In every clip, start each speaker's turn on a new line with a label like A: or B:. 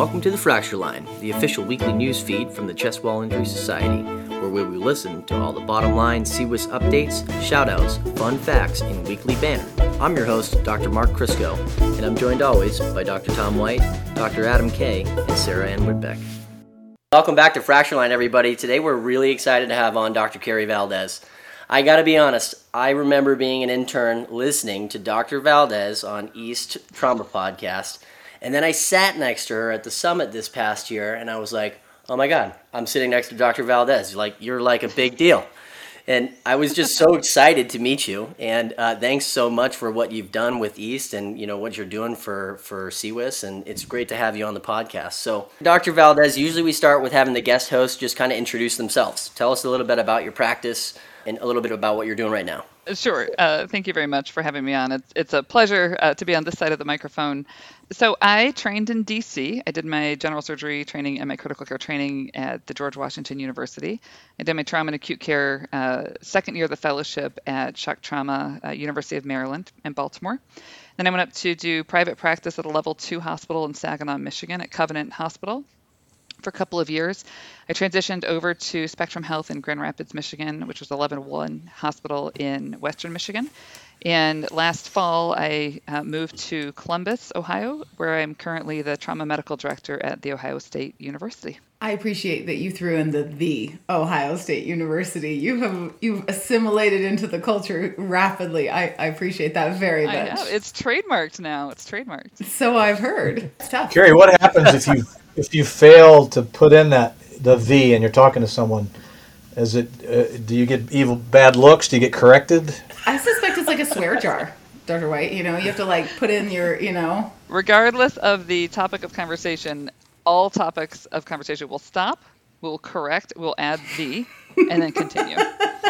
A: welcome to the Fracture Line, the official weekly news feed from the Chest Wall Injury Society, where we will listen to all the bottom line CWIS updates, shoutouts, fun facts, and weekly banner. I'm your host, Dr. Mark Crisco, and I'm joined always by Dr. Tom White, Dr. Adam Kay, and Sarah Ann Whitbeck. Welcome back to Fracture Line, everybody. Today we're really excited to have on Dr. Carrie Valdez. I gotta be honest, I remember being an intern listening to Dr. Valdez on East Trauma Podcast, and then I sat next to her at the summit this past year, and I was like, oh my god, I'm sitting next to Dr. Valdez. Like, you're like a big deal. And I was just so excited to meet you, and uh, thanks so much for what you've done with East, and you know what you're doing for for CWIS, and it's great to have you on the podcast. So, Dr. Valdez, usually we start with having the guest host just kind of introduce themselves. Tell us a little bit about your practice, and a little bit about what you're doing right now.
B: Sure. Uh, thank you very much for having me on. It's, it's a pleasure uh, to be on this side of the microphone. So, I trained in DC. I did my general surgery training and my critical care training at the George Washington University. I did my trauma and acute care uh, second year of the fellowship at Shock Trauma, uh, University of Maryland in Baltimore. Then I went up to do private practice at a level two hospital in Saginaw, Michigan at Covenant Hospital for a couple of years. I transitioned over to Spectrum Health in Grand Rapids, Michigan, which was a level one hospital in Western Michigan. And last fall, I uh, moved to Columbus, Ohio, where I'm currently the trauma medical director at The Ohio State University.
C: I appreciate that you threw in the the Ohio State University. You have you've assimilated into the culture rapidly. I, I appreciate that very much. I know.
B: It's trademarked now. It's trademarked.
C: So I've heard. It's tough.
D: Carrie, what happens if you if you fail to put in that the V and you're talking to someone? Is it uh, do you get evil bad looks? Do you get corrected?
C: I suspect it's like a swear jar. Dr. White, you know, you have to like put in your, you know.
B: Regardless of the topic of conversation, all topics of conversation will stop, we'll correct, we'll add the, and then continue.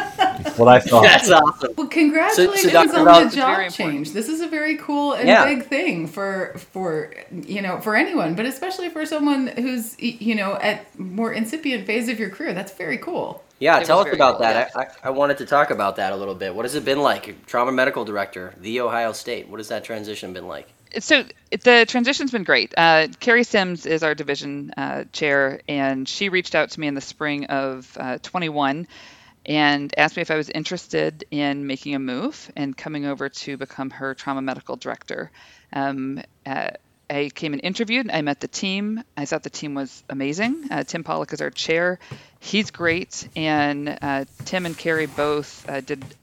D: what I thought.
A: That's awesome.
C: Well, congratulations so, so on the job change. This is a very cool and yeah. big thing for for you know for anyone, but especially for someone who's you know at more incipient phase of your career. That's very cool.
A: Yeah, it tell us about cool, that. Yeah. I, I wanted to talk about that a little bit. What has it been like? Trauma medical director, the Ohio State. What has that transition been like?
B: so the transition's been great. Uh, Carrie Sims is our division uh, chair, and she reached out to me in the spring of uh, 21 and asked me if I was interested in making a move and coming over to become her trauma medical director. Um, uh, I came and interviewed. I met the team. I thought the team was amazing. Uh, Tim Pawlik is our chair. He's great, and uh, Tim and Carrie both did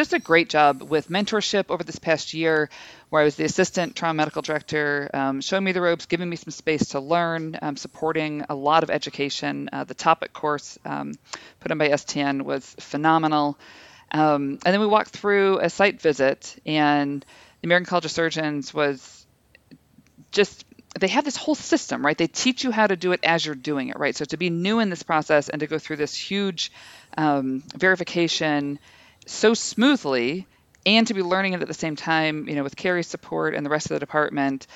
B: just a great job with mentorship over this past year where I was the assistant trauma medical director, um, showing me the ropes, giving me some space to learn, um, supporting a lot of education. Uh, the topic course um, put on by STN was phenomenal. Um, and then we walked through a site visit, and the American College of Surgeons was just they have this whole system, right? They teach you how to do it as you're doing it, right? So to be new in this process and to go through this huge um, verification so smoothly and to be learning it at the same time, you know, with Carrie's support and the rest of the department,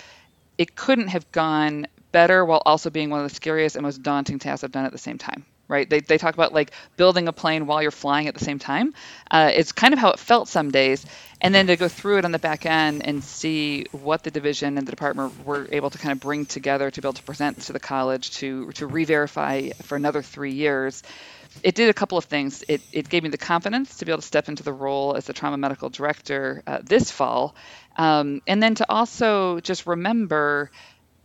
B: it couldn't have gone better while also being one of the scariest and most daunting tasks I've done at the same time. Right? They, they talk about like building a plane while you're flying at the same time. Uh, it's kind of how it felt some days. And then to go through it on the back end and see what the division and the department were able to kind of bring together to be able to present to the college to to re-verify for another three years it did a couple of things. It, it gave me the confidence to be able to step into the role as the trauma medical director uh, this fall. Um, and then to also just remember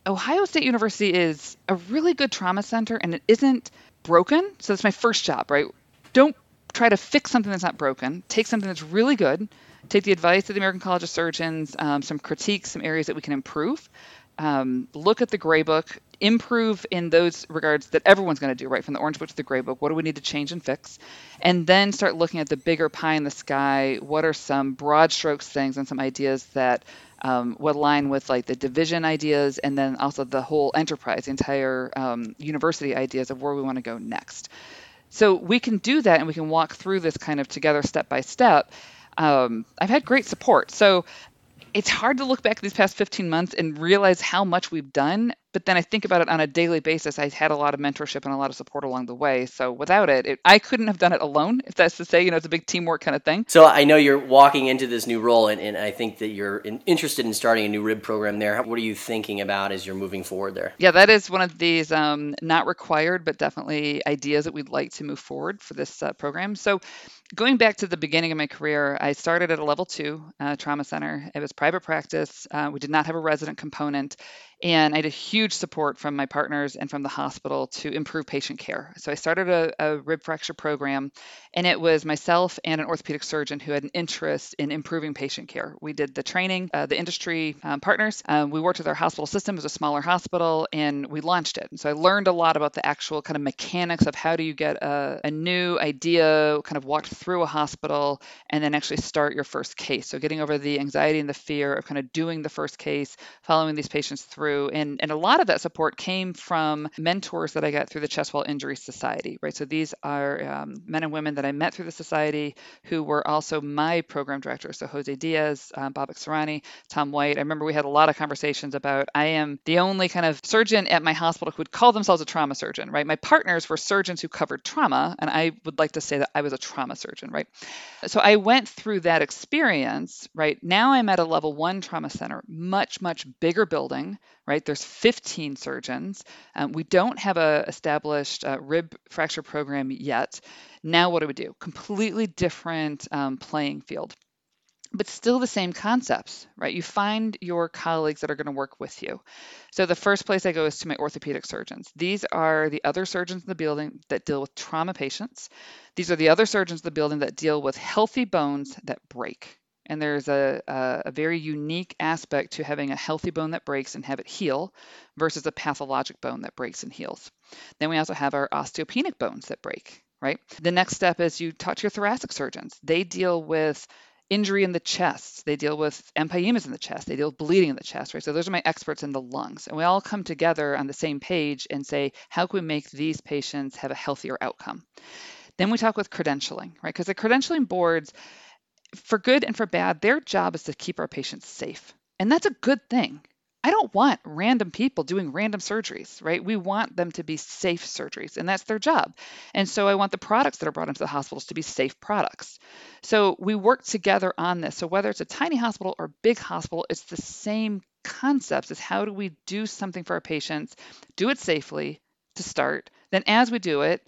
B: Ohio State University is a really good trauma center and it isn't broken. So that's my first job, right? Don't try to fix something that's not broken. Take something that's really good. Take the advice of the American College of Surgeons, um, some critiques, some areas that we can improve. Um, look at the gray book, improve in those regards that everyone's going to do, right? From the orange book to the gray book, what do we need to change and fix? And then start looking at the bigger pie in the sky. What are some broad strokes things and some ideas that um, would align with like the division ideas and then also the whole enterprise, the entire um, university ideas of where we want to go next. So we can do that and we can walk through this kind of together step by step. Um, I've had great support. So it's hard to look back these past 15 months and realize how much we've done but then I think about it on a daily basis. I had a lot of mentorship and a lot of support along the way. So without it, it, I couldn't have done it alone, if that's to say, you know, it's a big teamwork kind of thing.
A: So I know you're walking into this new role, and, and I think that you're in, interested in starting a new rib program there. What are you thinking about as you're moving forward there?
B: Yeah, that is one of these um, not required, but definitely ideas that we'd like to move forward for this uh, program. So going back to the beginning of my career, I started at a level two uh, trauma center. It was private practice. Uh, we did not have a resident component. And I had a huge support from my partners and from the hospital to improve patient care. So I started a, a, rib fracture program, and it was myself and an orthopedic surgeon who had an interest in improving patient care. We did the training, uh, the industry um, partners. Um, we worked with our hospital system, it was a smaller hospital, and we launched it. And so I learned a lot about the actual kind of mechanics of how do you get a, a new idea kind of walked through a hospital and then actually start your first case. So getting over the anxiety and the fear of kind of doing the first case, following these patients through. And, and a lot of that support came from mentors that I got through the Chest Wall Injury Society, right? So these are um, men and women that I met through the society who were also my program directors. So Jose Diaz, um, Babak Sarani, Tom White. I remember we had a lot of conversations about I am the only kind of surgeon at my hospital who would call themselves a trauma surgeon, right? My partners were surgeons who covered trauma, and I would like to say that I was a trauma surgeon, right? So I went through that experience, right? Now I'm at a level one trauma center, much, much bigger building, right? There's 15 surgeons. Um, we don't have a established uh, rib fracture program yet. Now what do we do? Completely different um, playing field but still the same concepts, right? You find your colleagues that are going to work with you. So the first place I go is to my orthopedic surgeons. These are the other surgeons in the building that deal with trauma patients. These are the other surgeons in the building that deal with healthy bones that break, and there's a, a, a, very unique aspect to having a healthy bone that breaks and have it heal versus a pathologic bone that breaks and heals. Then we also have our osteopenic bones that break, right? The next step is you talk to your thoracic surgeons. They deal with injury in the chest. They deal with empyemas in the chest. They deal with bleeding in the chest, right? So those are my experts in the lungs. And we all come together on the same page and say, how can we make these patients have a healthier outcome? Then we talk with credentialing, right? Because the credentialing boards, for good and for bad, their job is to keep our patients safe. And that's a good thing. I don't want random people doing random surgeries, right? We want them to be safe surgeries, and that's their job. And so I want the products that are brought into the hospitals to be safe products. So we work together on this. So whether it's a tiny hospital or big hospital, it's the same concepts as how do we do something for our patients, do it safely to start. Then as we do it,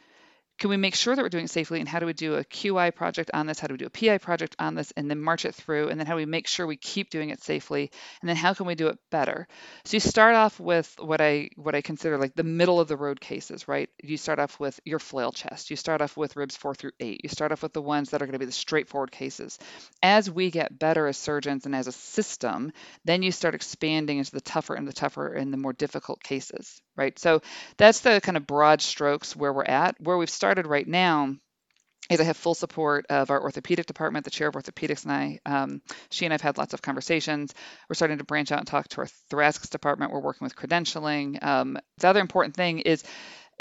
B: can we make sure that we're doing it safely and how do we do a qi project on this? How do we do a pi project on this and then march it through? And then how do we make sure we keep doing it safely? And then how can we do it better? So you start off with what i what i consider like the middle of the road cases right? You start off with your flail chest. You start off with ribs four through eight. You start off with the ones that are going to be the straightforward cases. As we get better as surgeons and as a system then you start expanding into the tougher and the tougher and the more difficult cases right? So that's the kind of broad strokes where we're at. Where we've started started right now is I have full support of our orthopedic department, the chair of orthopedics, and I. Um, she and I've had lots of conversations. We're starting to branch out and talk to our thoracics department. We're working with credentialing. Um, the other important thing is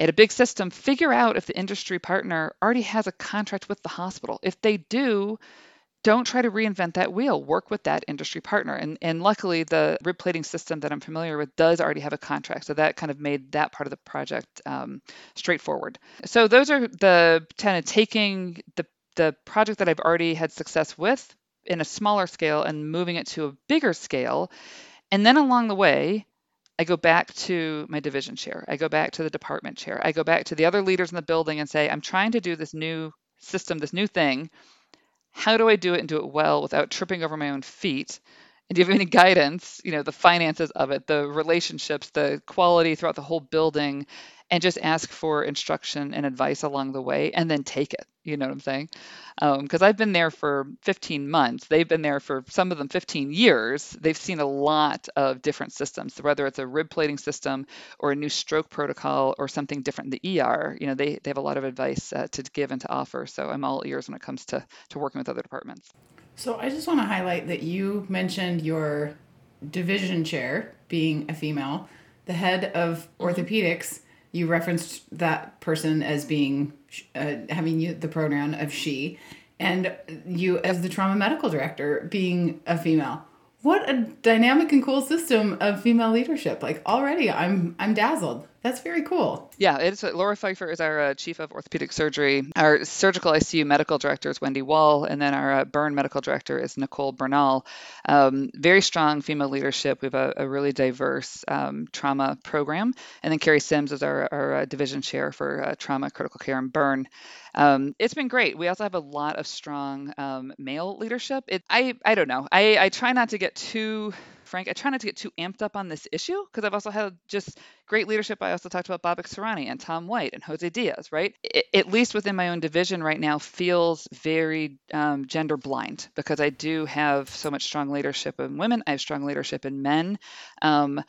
B: at a big system, figure out if the industry partner already has a contract with the hospital. If they do, don't try to reinvent that wheel. Work with that industry partner. And, and luckily, the rib plating system that I'm familiar with does already have a contract. So that kind of made that part of the project um, straightforward. So those are the kind of taking the, the project that I've already had success with in a smaller scale and moving it to a bigger scale. And then along the way, I go back to my division chair. I go back to the department chair. I go back to the other leaders in the building and say, I'm trying to do this new system, this new thing how do I do it and do it well without tripping over my own feet? And do you have any guidance, you know, the finances of it, the relationships, the quality throughout the whole building, and just ask for instruction and advice along the way and then take it. You know what I'm saying? Because um, I've been there for 15 months. They've been there for some of them 15 years. They've seen a lot of different systems, whether it's a rib plating system or a new stroke protocol or something different in the ER. You know, they, they have a lot of advice uh, to give and to offer. So I'm all ears when it comes to, to working with other departments.
C: So I just want to highlight that you mentioned your division chair being a female, the head of mm-hmm. orthopedics you referenced that person as being uh, having you, the pronoun of she and you as the trauma medical director being a female what a dynamic and cool system of female leadership. Like already I'm I'm dazzled. That's very cool.
B: Yeah, it's Laura Phieffer is our uh, chief of orthopedic surgery. Our surgical ICU medical director is Wendy Wall, and then our uh, burn medical director is Nicole Bernal. Um, very strong female leadership. We have a, a really diverse um, trauma program, and then Carrie Sims is our, our uh, division chair for uh, trauma, critical care, and burn. Um, it's been great. We also have a lot of strong um, male leadership. It, I I don't know. I, I try not to get too frank. I try not to get too amped up on this issue because I've also had just great leadership. I also talked about Babak Sarani and Tom White and Jose Diaz, right? It, at least within my own division right now feels very um, gender blind because I do have so much strong leadership in women. I have strong leadership in men. Um,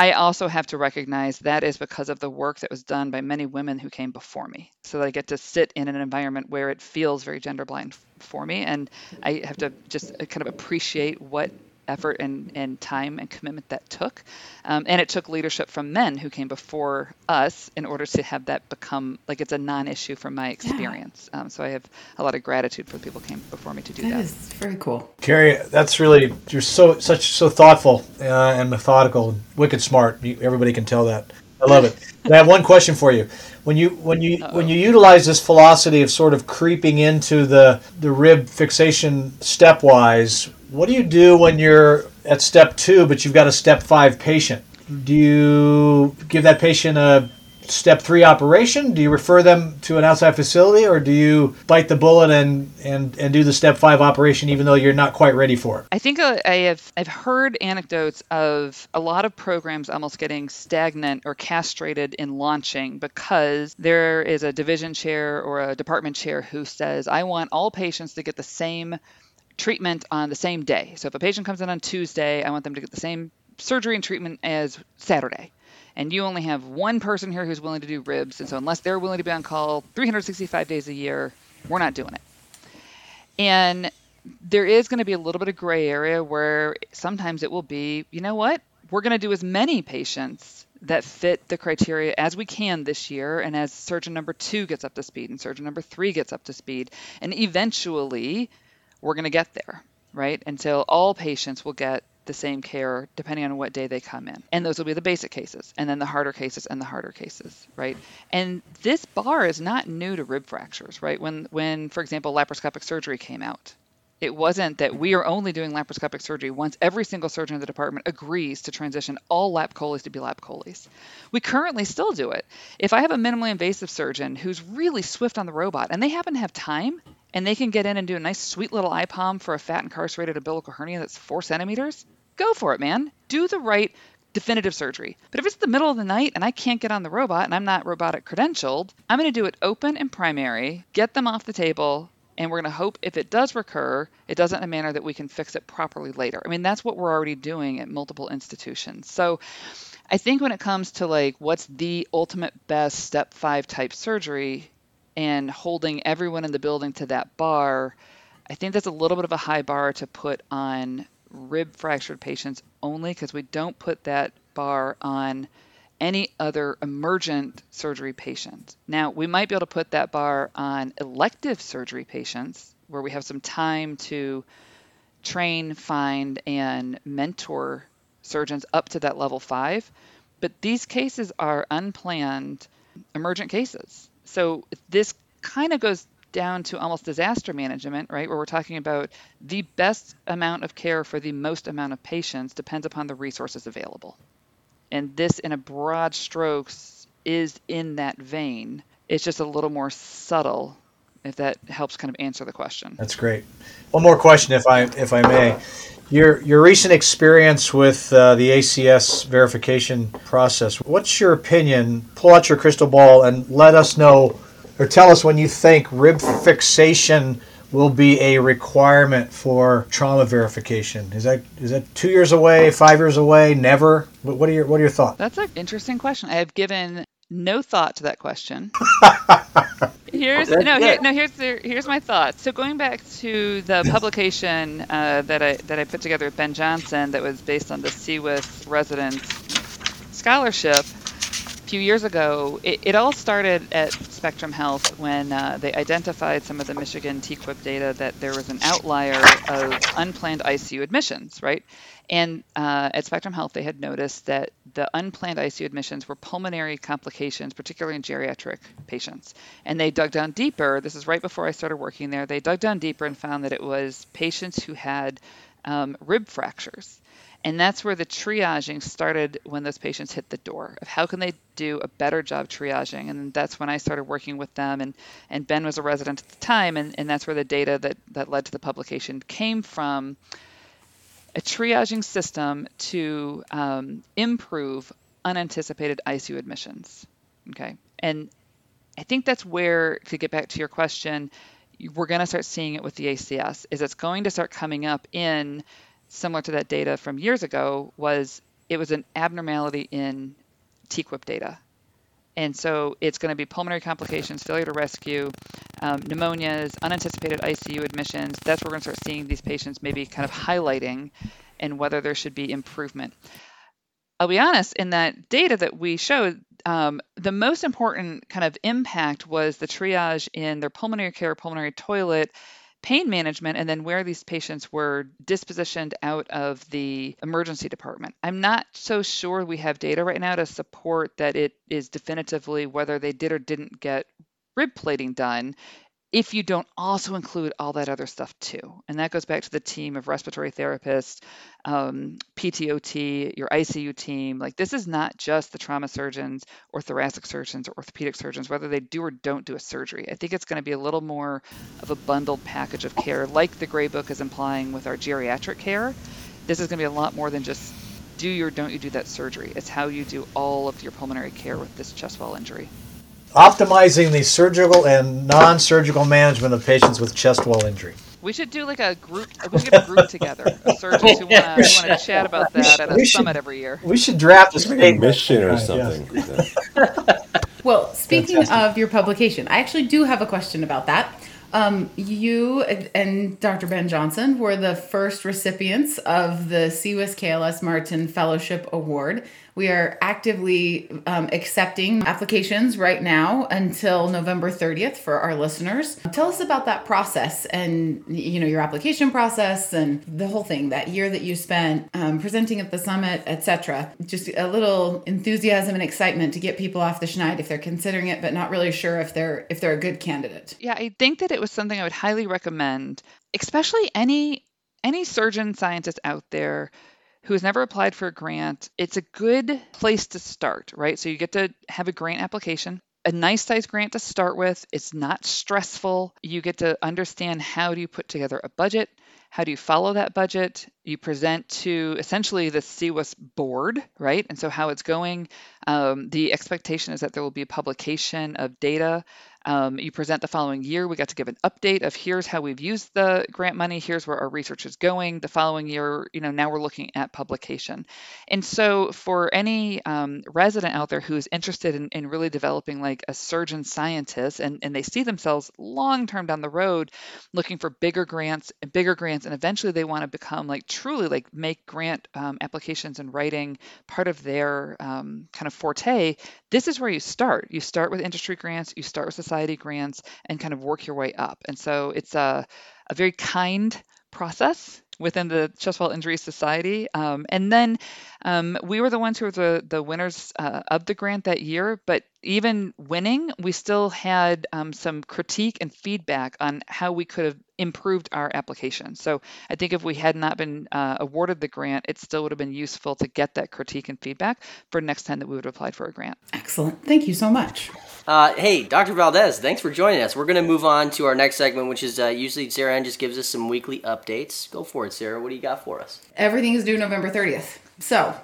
B: I also have to recognize that is because of the work that was done by many women who came before me. So I get to sit in an environment where it feels very gender blind for me. And I have to just uh, kind of appreciate what effort and, and time and commitment that took. Um, and it took leadership from men who came before us in order to have that become like it's a non issue from my experience. Yeah. Um, so I have a lot of gratitude for the people who came before me to do that.
C: That is very cool.
D: Carrie, that's really, you're so, such, so thoughtful uh, and methodical, wicked smart. You, everybody can tell that. I love it. I have one question for you. When you when you Uh-oh. when you utilize this philosophy of sort of creeping into the the rib fixation stepwise, what do you do when you're at step two, but you've got a step five patient? Do you give that patient a step three operation? Do you refer them to an outside facility, or do you bite the bullet and and and do the step five operation even though you're not quite ready for it?
B: I think I have I've heard anecdotes of a lot of programs almost getting stagnant or castrated in launching because there is a division chair or a department chair who says, "I want all patients to get the same." Treatment on the same day. So if a patient comes in on Tuesday, I want them to get the same surgery and treatment as Saturday. And you only have one person here who's willing to do ribs. And so unless they're willing to be on call 365 days a year, we're not doing it. And there is going to be a little bit of gray area where sometimes it will be, you know what? We're going to do as many patients that fit the criteria as we can this year and as surgeon number two gets up to speed and surgeon number three gets up to speed and eventually we're going to get there, right? Until all patients will get the same care depending on what day they come in. And those will be the basic cases, and then the harder cases and the harder cases, right? And this bar is not new to rib fractures, right? When when for example laparoscopic surgery came out, it wasn't that we are only doing laparoscopic surgery once every single surgeon in the department agrees to transition all lap choles to be lap choles. We currently still do it. If I have a minimally invasive surgeon who's really swift on the robot and they happen to have time and they can get in and do a nice sweet little IPOM for a fat incarcerated umbilical hernia that's four centimeters, go for it, man. Do the right definitive surgery. But if it's the middle of the night and I can't get on the robot and I'm not robotic credentialed, I'm going to do it open and primary, get them off the table, and we're going to hope if it does recur, it does it in a manner that we can fix it properly later. I mean, that's what we're already doing at multiple institutions. So I think when it comes to like what's the ultimate best step five type surgery and holding everyone in the building to that bar, I think that's a little bit of a high bar to put on rib fractured patients only because we don't put that bar on any other emergent surgery patient. Now, we might be able to put that bar on elective surgery patients where we have some time to train, find, and mentor surgeons up to that level five. But these cases are unplanned emergent cases. So this kind of goes down to almost disaster management, right? Where we're talking about the best amount of care for the most amount of patients depends upon the resources available. And this, in a broad strokes, is in that vein. It's just a little more subtle, if that helps kind of answer the question.
D: That's great. One more question, if I if I may. Your your recent experience with uh, the ACS verification process. What's your opinion? Pull out your crystal ball and let us know, or tell us when you think rib fixation will be a requirement for trauma verification? Is that is that two years away, five years away, never? What are your what are your thoughts?
B: That's an interesting question. I have given no thought to that question. here's no here, no here's the, here's my thoughts. So going back to the publication uh, that I that I put together with Ben Johnson that was based on the CWIS resident scholarship a few years ago, it, it all started at Spectrum Health when uh, they identified some of the Michigan TQIP data that there was an outlier of unplanned ICU admissions, right? And uh, at Spectrum Health, they had noticed that the unplanned ICU admissions were pulmonary complications, particularly in geriatric patients. And they dug down deeper. This is right before I started working there. They dug down deeper and found that it was patients who had um, rib fractures. And that's where the triaging started when those patients hit the door of how can they do a better job triaging. And that's when I started working with them. And, and Ben was a resident at the time. And, and that's where the data that, that led to the publication came from a triaging system to um, improve unanticipated ICU admissions. Okay. And I think that's where, to get back to your question, we're going to start seeing it with the ACS, is it's going to start coming up in similar to that data from years ago was it was an abnormality in TQIP data. And so it's going to be pulmonary complications, failure to rescue, um, pneumonias, unanticipated ICU admissions. That's where we're going to start seeing these patients maybe kind of highlighting and whether there should be improvement. I'll be honest, in that data that we showed, um, the most important kind of impact was the triage in their pulmonary care, pulmonary toilet, pain management and then where these patients were dispositioned out of the emergency department. I'm not so sure we have data right now to support that it is definitively whether they did or didn't get rib plating done if you don't also include all that other stuff too. And that goes back to the team of respiratory therapists, um, PTOT, your ICU team. Like this is not just the trauma surgeons or thoracic surgeons or orthopedic surgeons, whether they do or don't do a surgery. I think it's going to be a little more of a bundled package of care, like the Gray Book is implying with our geriatric care. This is going to be a lot more than just do you or don't you do that surgery. It's how you do all of your pulmonary care with this chest wall injury
D: optimizing the surgical and non-surgical management of patients with chest wall injury.
B: We should do like a group. We should get a group together of surgeons who want to chat about that at a summit every year.
D: We should draft this
E: a mission or something.
C: well, speaking of your publication, I actually do have a question about that. Um, you and Dr. Ben Johnson were the first recipients of the CWIS KLS Martin Fellowship Award. We are actively um, accepting applications right now until November 30th for our listeners. Tell us about that process and you know your application process and the whole thing. That year that you spent um, presenting at the summit, etc. Just a little enthusiasm and excitement to get people off the schneid if they're considering it, but not really sure if they're if they're a good candidate.
B: Yeah, I think that it was something I would highly recommend, especially any any surgeon scientist out there who has never applied for a grant, it's a good place to start, right? So you get to have a grant application, a nice size grant to start with. It's not stressful. You get to understand how do you put together a budget, how do you follow that budget? You present to essentially the CWIS board, right? And so how it's going. Um, the expectation is that there will be a publication of data um, you present the following year. We got to give an update of here's how we've used the grant money. Here's where our research is going. The following year, you know, now we're looking at publication. And so for any um, resident out there who's interested in, in, really developing like a surgeon scientist and, and they see themselves long term down the road looking for bigger grants and bigger grants, and eventually they want to become like truly like make grant um, applications and writing part of their um, kind of forte, this is where you start. You start with industry grants, you start with society grants, and kind of work your way up. And so it's a, a very kind process within the Chest Wall Injury Society. Um, and then um, we were the ones who were the, the winners uh, of the grant that year. But even winning, we still had um, some critique and feedback on how we could have improved our application. So I think if we had not been uh, awarded the grant, it still would have been useful to get that critique and feedback for next time that we would have applied for a grant.
C: Excellent. Thank you so much.
A: Uh, hey, Dr. Valdez, thanks for joining us. We're going to move on to our next segment, which is uh, usually Sarah Ann just gives us some weekly updates. Go for it, Sarah. What do you got for us?
C: Everything is due November 30th. So,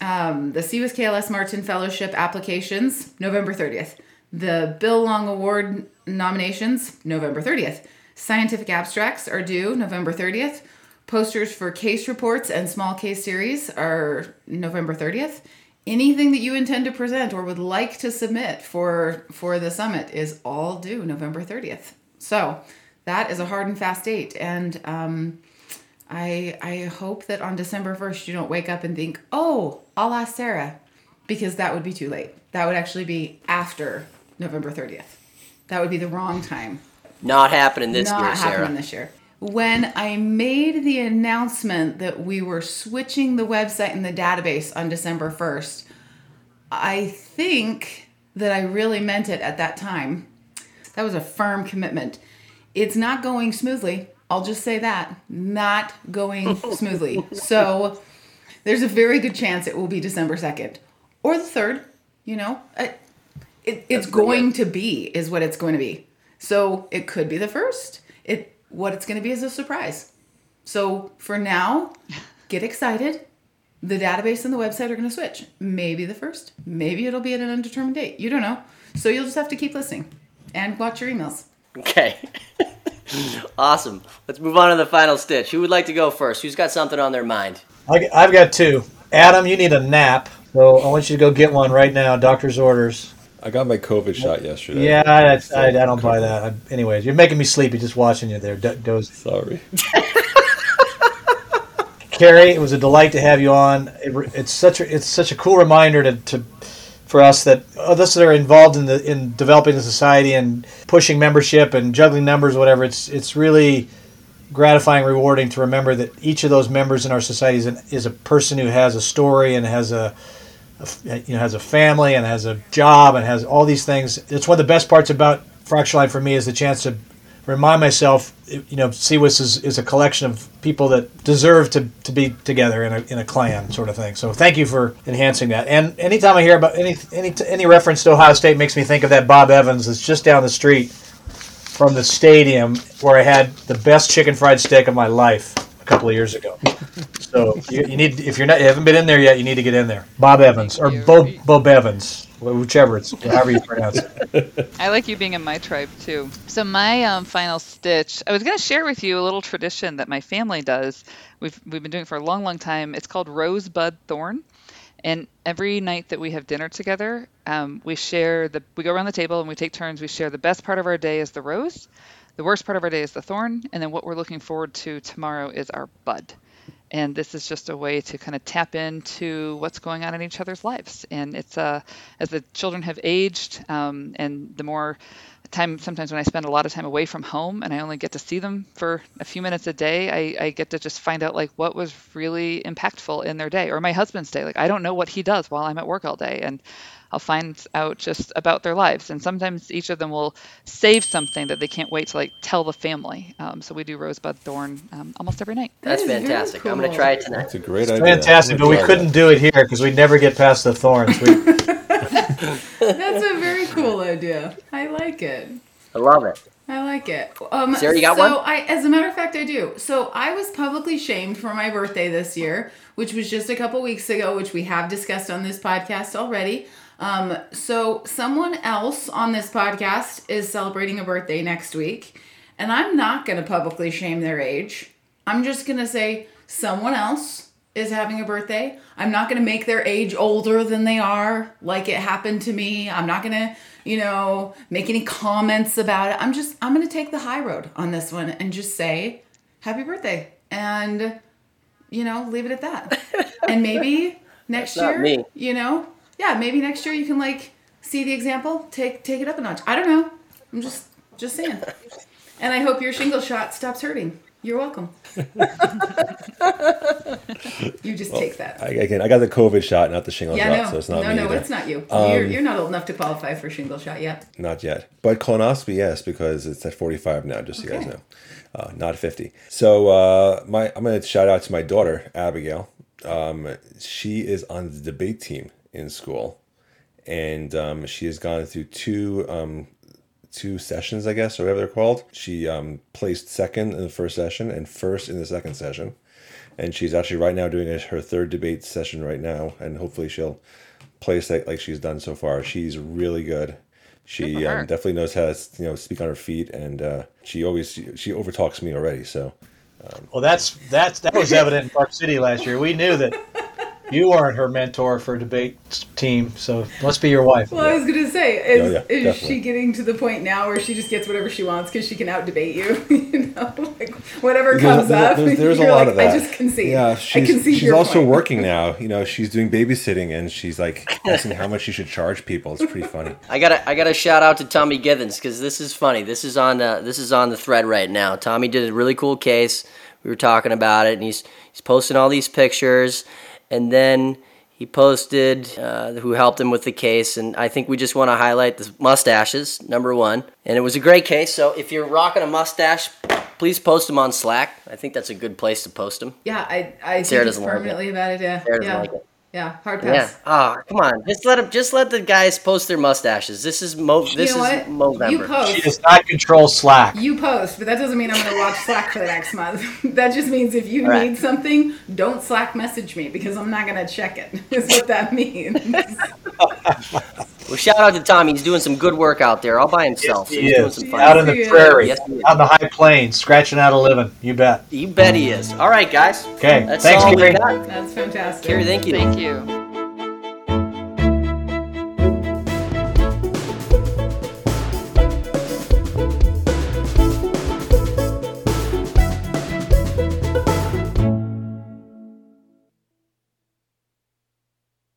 C: um, the CWIS KLS Martin Fellowship applications, November 30th. The Bill Long Award nominations, November 30th. Scientific abstracts are due November 30th. Posters for case reports and small case series are November 30th anything that you intend to present or would like to submit for for the summit is all due November 30th. So that is a hard and fast date, and um, I I hope that on December 1st you don't wake up and think, oh, I'll ask Sarah, because that would be too late. That would actually be after November 30th. That would be the wrong time.
A: Not happening this
C: Not
A: year, Sarah.
C: happening this year. When I made the announcement that we were switching the website and the database on December 1st, I think that I really meant it at that time. That was a firm commitment. It's not going smoothly. I'll just say that. Not going smoothly. So there's a very good chance it will be December 2nd or the 3rd. You know, it, it, it's going to be, is what it's going to be. So it could be the first. It what it's going to be is a surprise. So for now, get excited. The database and the website are going to switch. Maybe the first. Maybe it'll be at an undetermined date. You don't know. So you'll just have to keep listening and watch your emails.
A: Okay. awesome. Let's move on to the final stitch. Who would like to go first? Who's got something on their mind?
D: I've got two. Adam, you need a nap. So I want you to go get one right now. Doctor's orders.
E: I got my COVID shot yesterday.
D: Yeah, I, I, I don't buy that. I, anyways, you're making me sleepy just watching you there, dozing.
E: Sorry.
D: Carrie, it was a delight to have you on. It, it's such a it's such a cool reminder to, to for us that uh, us that are involved in the in developing the society and pushing membership and juggling numbers, whatever. It's it's really gratifying, rewarding to remember that each of those members in our society is, an, is a person who has a story and has a, a, uh, you know has a family and has a job and has all these things. It's one of the best parts about Fracture Line for me is the chance to remind myself, you know, CWIS is, is a collection of people that deserve to, to be together in a, in a clan sort of thing. So thank you for enhancing that. And anytime I hear about any any any reference to Ohio State makes me think of that Bob Evans that's just down the street from the stadium where I had the best chicken fried steak of my life a couple of years ago. So you, you need if you're not you haven't been in there yet, you need to get in there. Bob Evans or Bob Bob Evans whichever it's however you pronounce it.
B: I like you being in my tribe too. So my um, final stitch, I was going to share with you a little tradition that my family does. We've we've been doing for a long, long time. It's called Rosebud Thorn, and every night that we have dinner together, um, we share the we go around the table and we take turns. We share the best part of our day is the rose, the worst part of our day is the thorn, and then what we're looking forward to tomorrow is our bud and this is just a way to kind of tap into what's going on in each other's lives. And it's uh, as the children have aged um, and the more time sometimes when i spend a lot of time away from home and i only get to see them for a few minutes a day I, I get to just find out like what was really impactful in their day or my husband's day. Like i don't know what he does while i'm at work all day. And I'll find out just about their lives. And sometimes each of them will save something that they can't wait to like tell the family. Um, so we do Rosebud Thorn um, almost every night.
A: That's fantastic. Cool. I'm going to try it tonight.
E: That's a great
D: it's
E: idea.
D: Fantastic, but we couldn't that. do it here because we'd never get past the thorns. We...
C: That's a very cool idea. I like it.
A: I love it.
C: I like it. Um,
A: Sarah, you got
C: so
A: one?
C: I, as a matter of fact, I do. So I was publicly shamed for my birthday this year, which was just a couple weeks ago, which we have discussed on this podcast already. Um, so, someone else on this podcast is celebrating a birthday next week, and I'm not going to publicly shame their age. I'm just going to say someone else is having a birthday. I'm not going to make their age older than they are, like it happened to me. I'm not going to, you know, make any comments about it. I'm just, I'm going to take the high road on this one and just say, happy birthday. And, you know, leave it at that. and maybe next year, me. you know, yeah, maybe next year you can like see the example, take take it up a notch. I don't know. I'm just just saying. and I hope your shingle shot stops hurting. You're welcome. you just well, take that.
E: I, again, I got the COVID shot, not the shingle
C: yeah,
E: shot,
C: no,
E: so it's not
C: no,
E: me.
C: No,
E: either.
C: it's not you. Um, you're, you're not old enough to qualify for shingle shot yet.
E: Not yet, but colonoscopy, yes, because it's at 45 now. Just so you guys know, uh, not 50. So uh, my, I'm going to shout out to my daughter Abigail. Um, she is on the debate team in school, and um, she has gone through two um, two sessions, I guess, or whatever they're called. She um, placed second in the first session and first in the second session, and she's actually right now doing her third debate session right now, and hopefully she'll place that like she's done so far. She's really good. She um, definitely knows how to you know speak on her feet, and uh, she always she, she overtalks me already. So,
D: um, well, that's that's that was evident in Park City last year. We knew that you aren't her mentor for debate team, so must be your wife.
C: Well, I was going to say, is, oh, yeah, is she getting to the point now where she just gets whatever she wants because she can out debate you? you know, like whatever comes
E: there's,
C: up.
E: There's, there's a lot
C: like,
E: of that.
C: I just concede.
E: Yeah, she's, she's also point. working now. You know, she's doing babysitting and she's like asking how much she should charge people. It's pretty funny.
A: I gotta I gotta shout out to Tommy Givens because this is funny. This is on uh, this is on the thread right now. Tommy did a really cool case. We were talking about it, and he's he's posting all these pictures, and then he posted uh, who helped him with the case, and I think we just want to highlight the mustaches, number one. And it was a great case. So if you're rocking a mustache, please post them on Slack. I think that's a good place to post them.
C: Yeah, I I Sarah think it's permanently like it. a bad idea. Sarah yeah. Like yeah, hard pass.
A: Yeah. Oh, come on. Just let them. Just let the guys post their mustaches. This is Mo. This you know is Movember.
C: You post.
D: She does not control Slack.
C: You post, but that doesn't mean I'm going to watch Slack for the next month. that just means if you right. need something, don't Slack message me because I'm not going to check it. Is what that means.
A: Well, shout out to Tommy. He's doing some good work out there all by himself.
D: Yes, he so is. out in the prairie, yes, out in the high plains, scratching out a living. You bet.
A: You bet he is. All right, guys.
D: Okay.
A: That's
D: Thanks,
A: all
D: Carrie.
C: That's fantastic.
A: Carrie, thank you.
B: Thank you.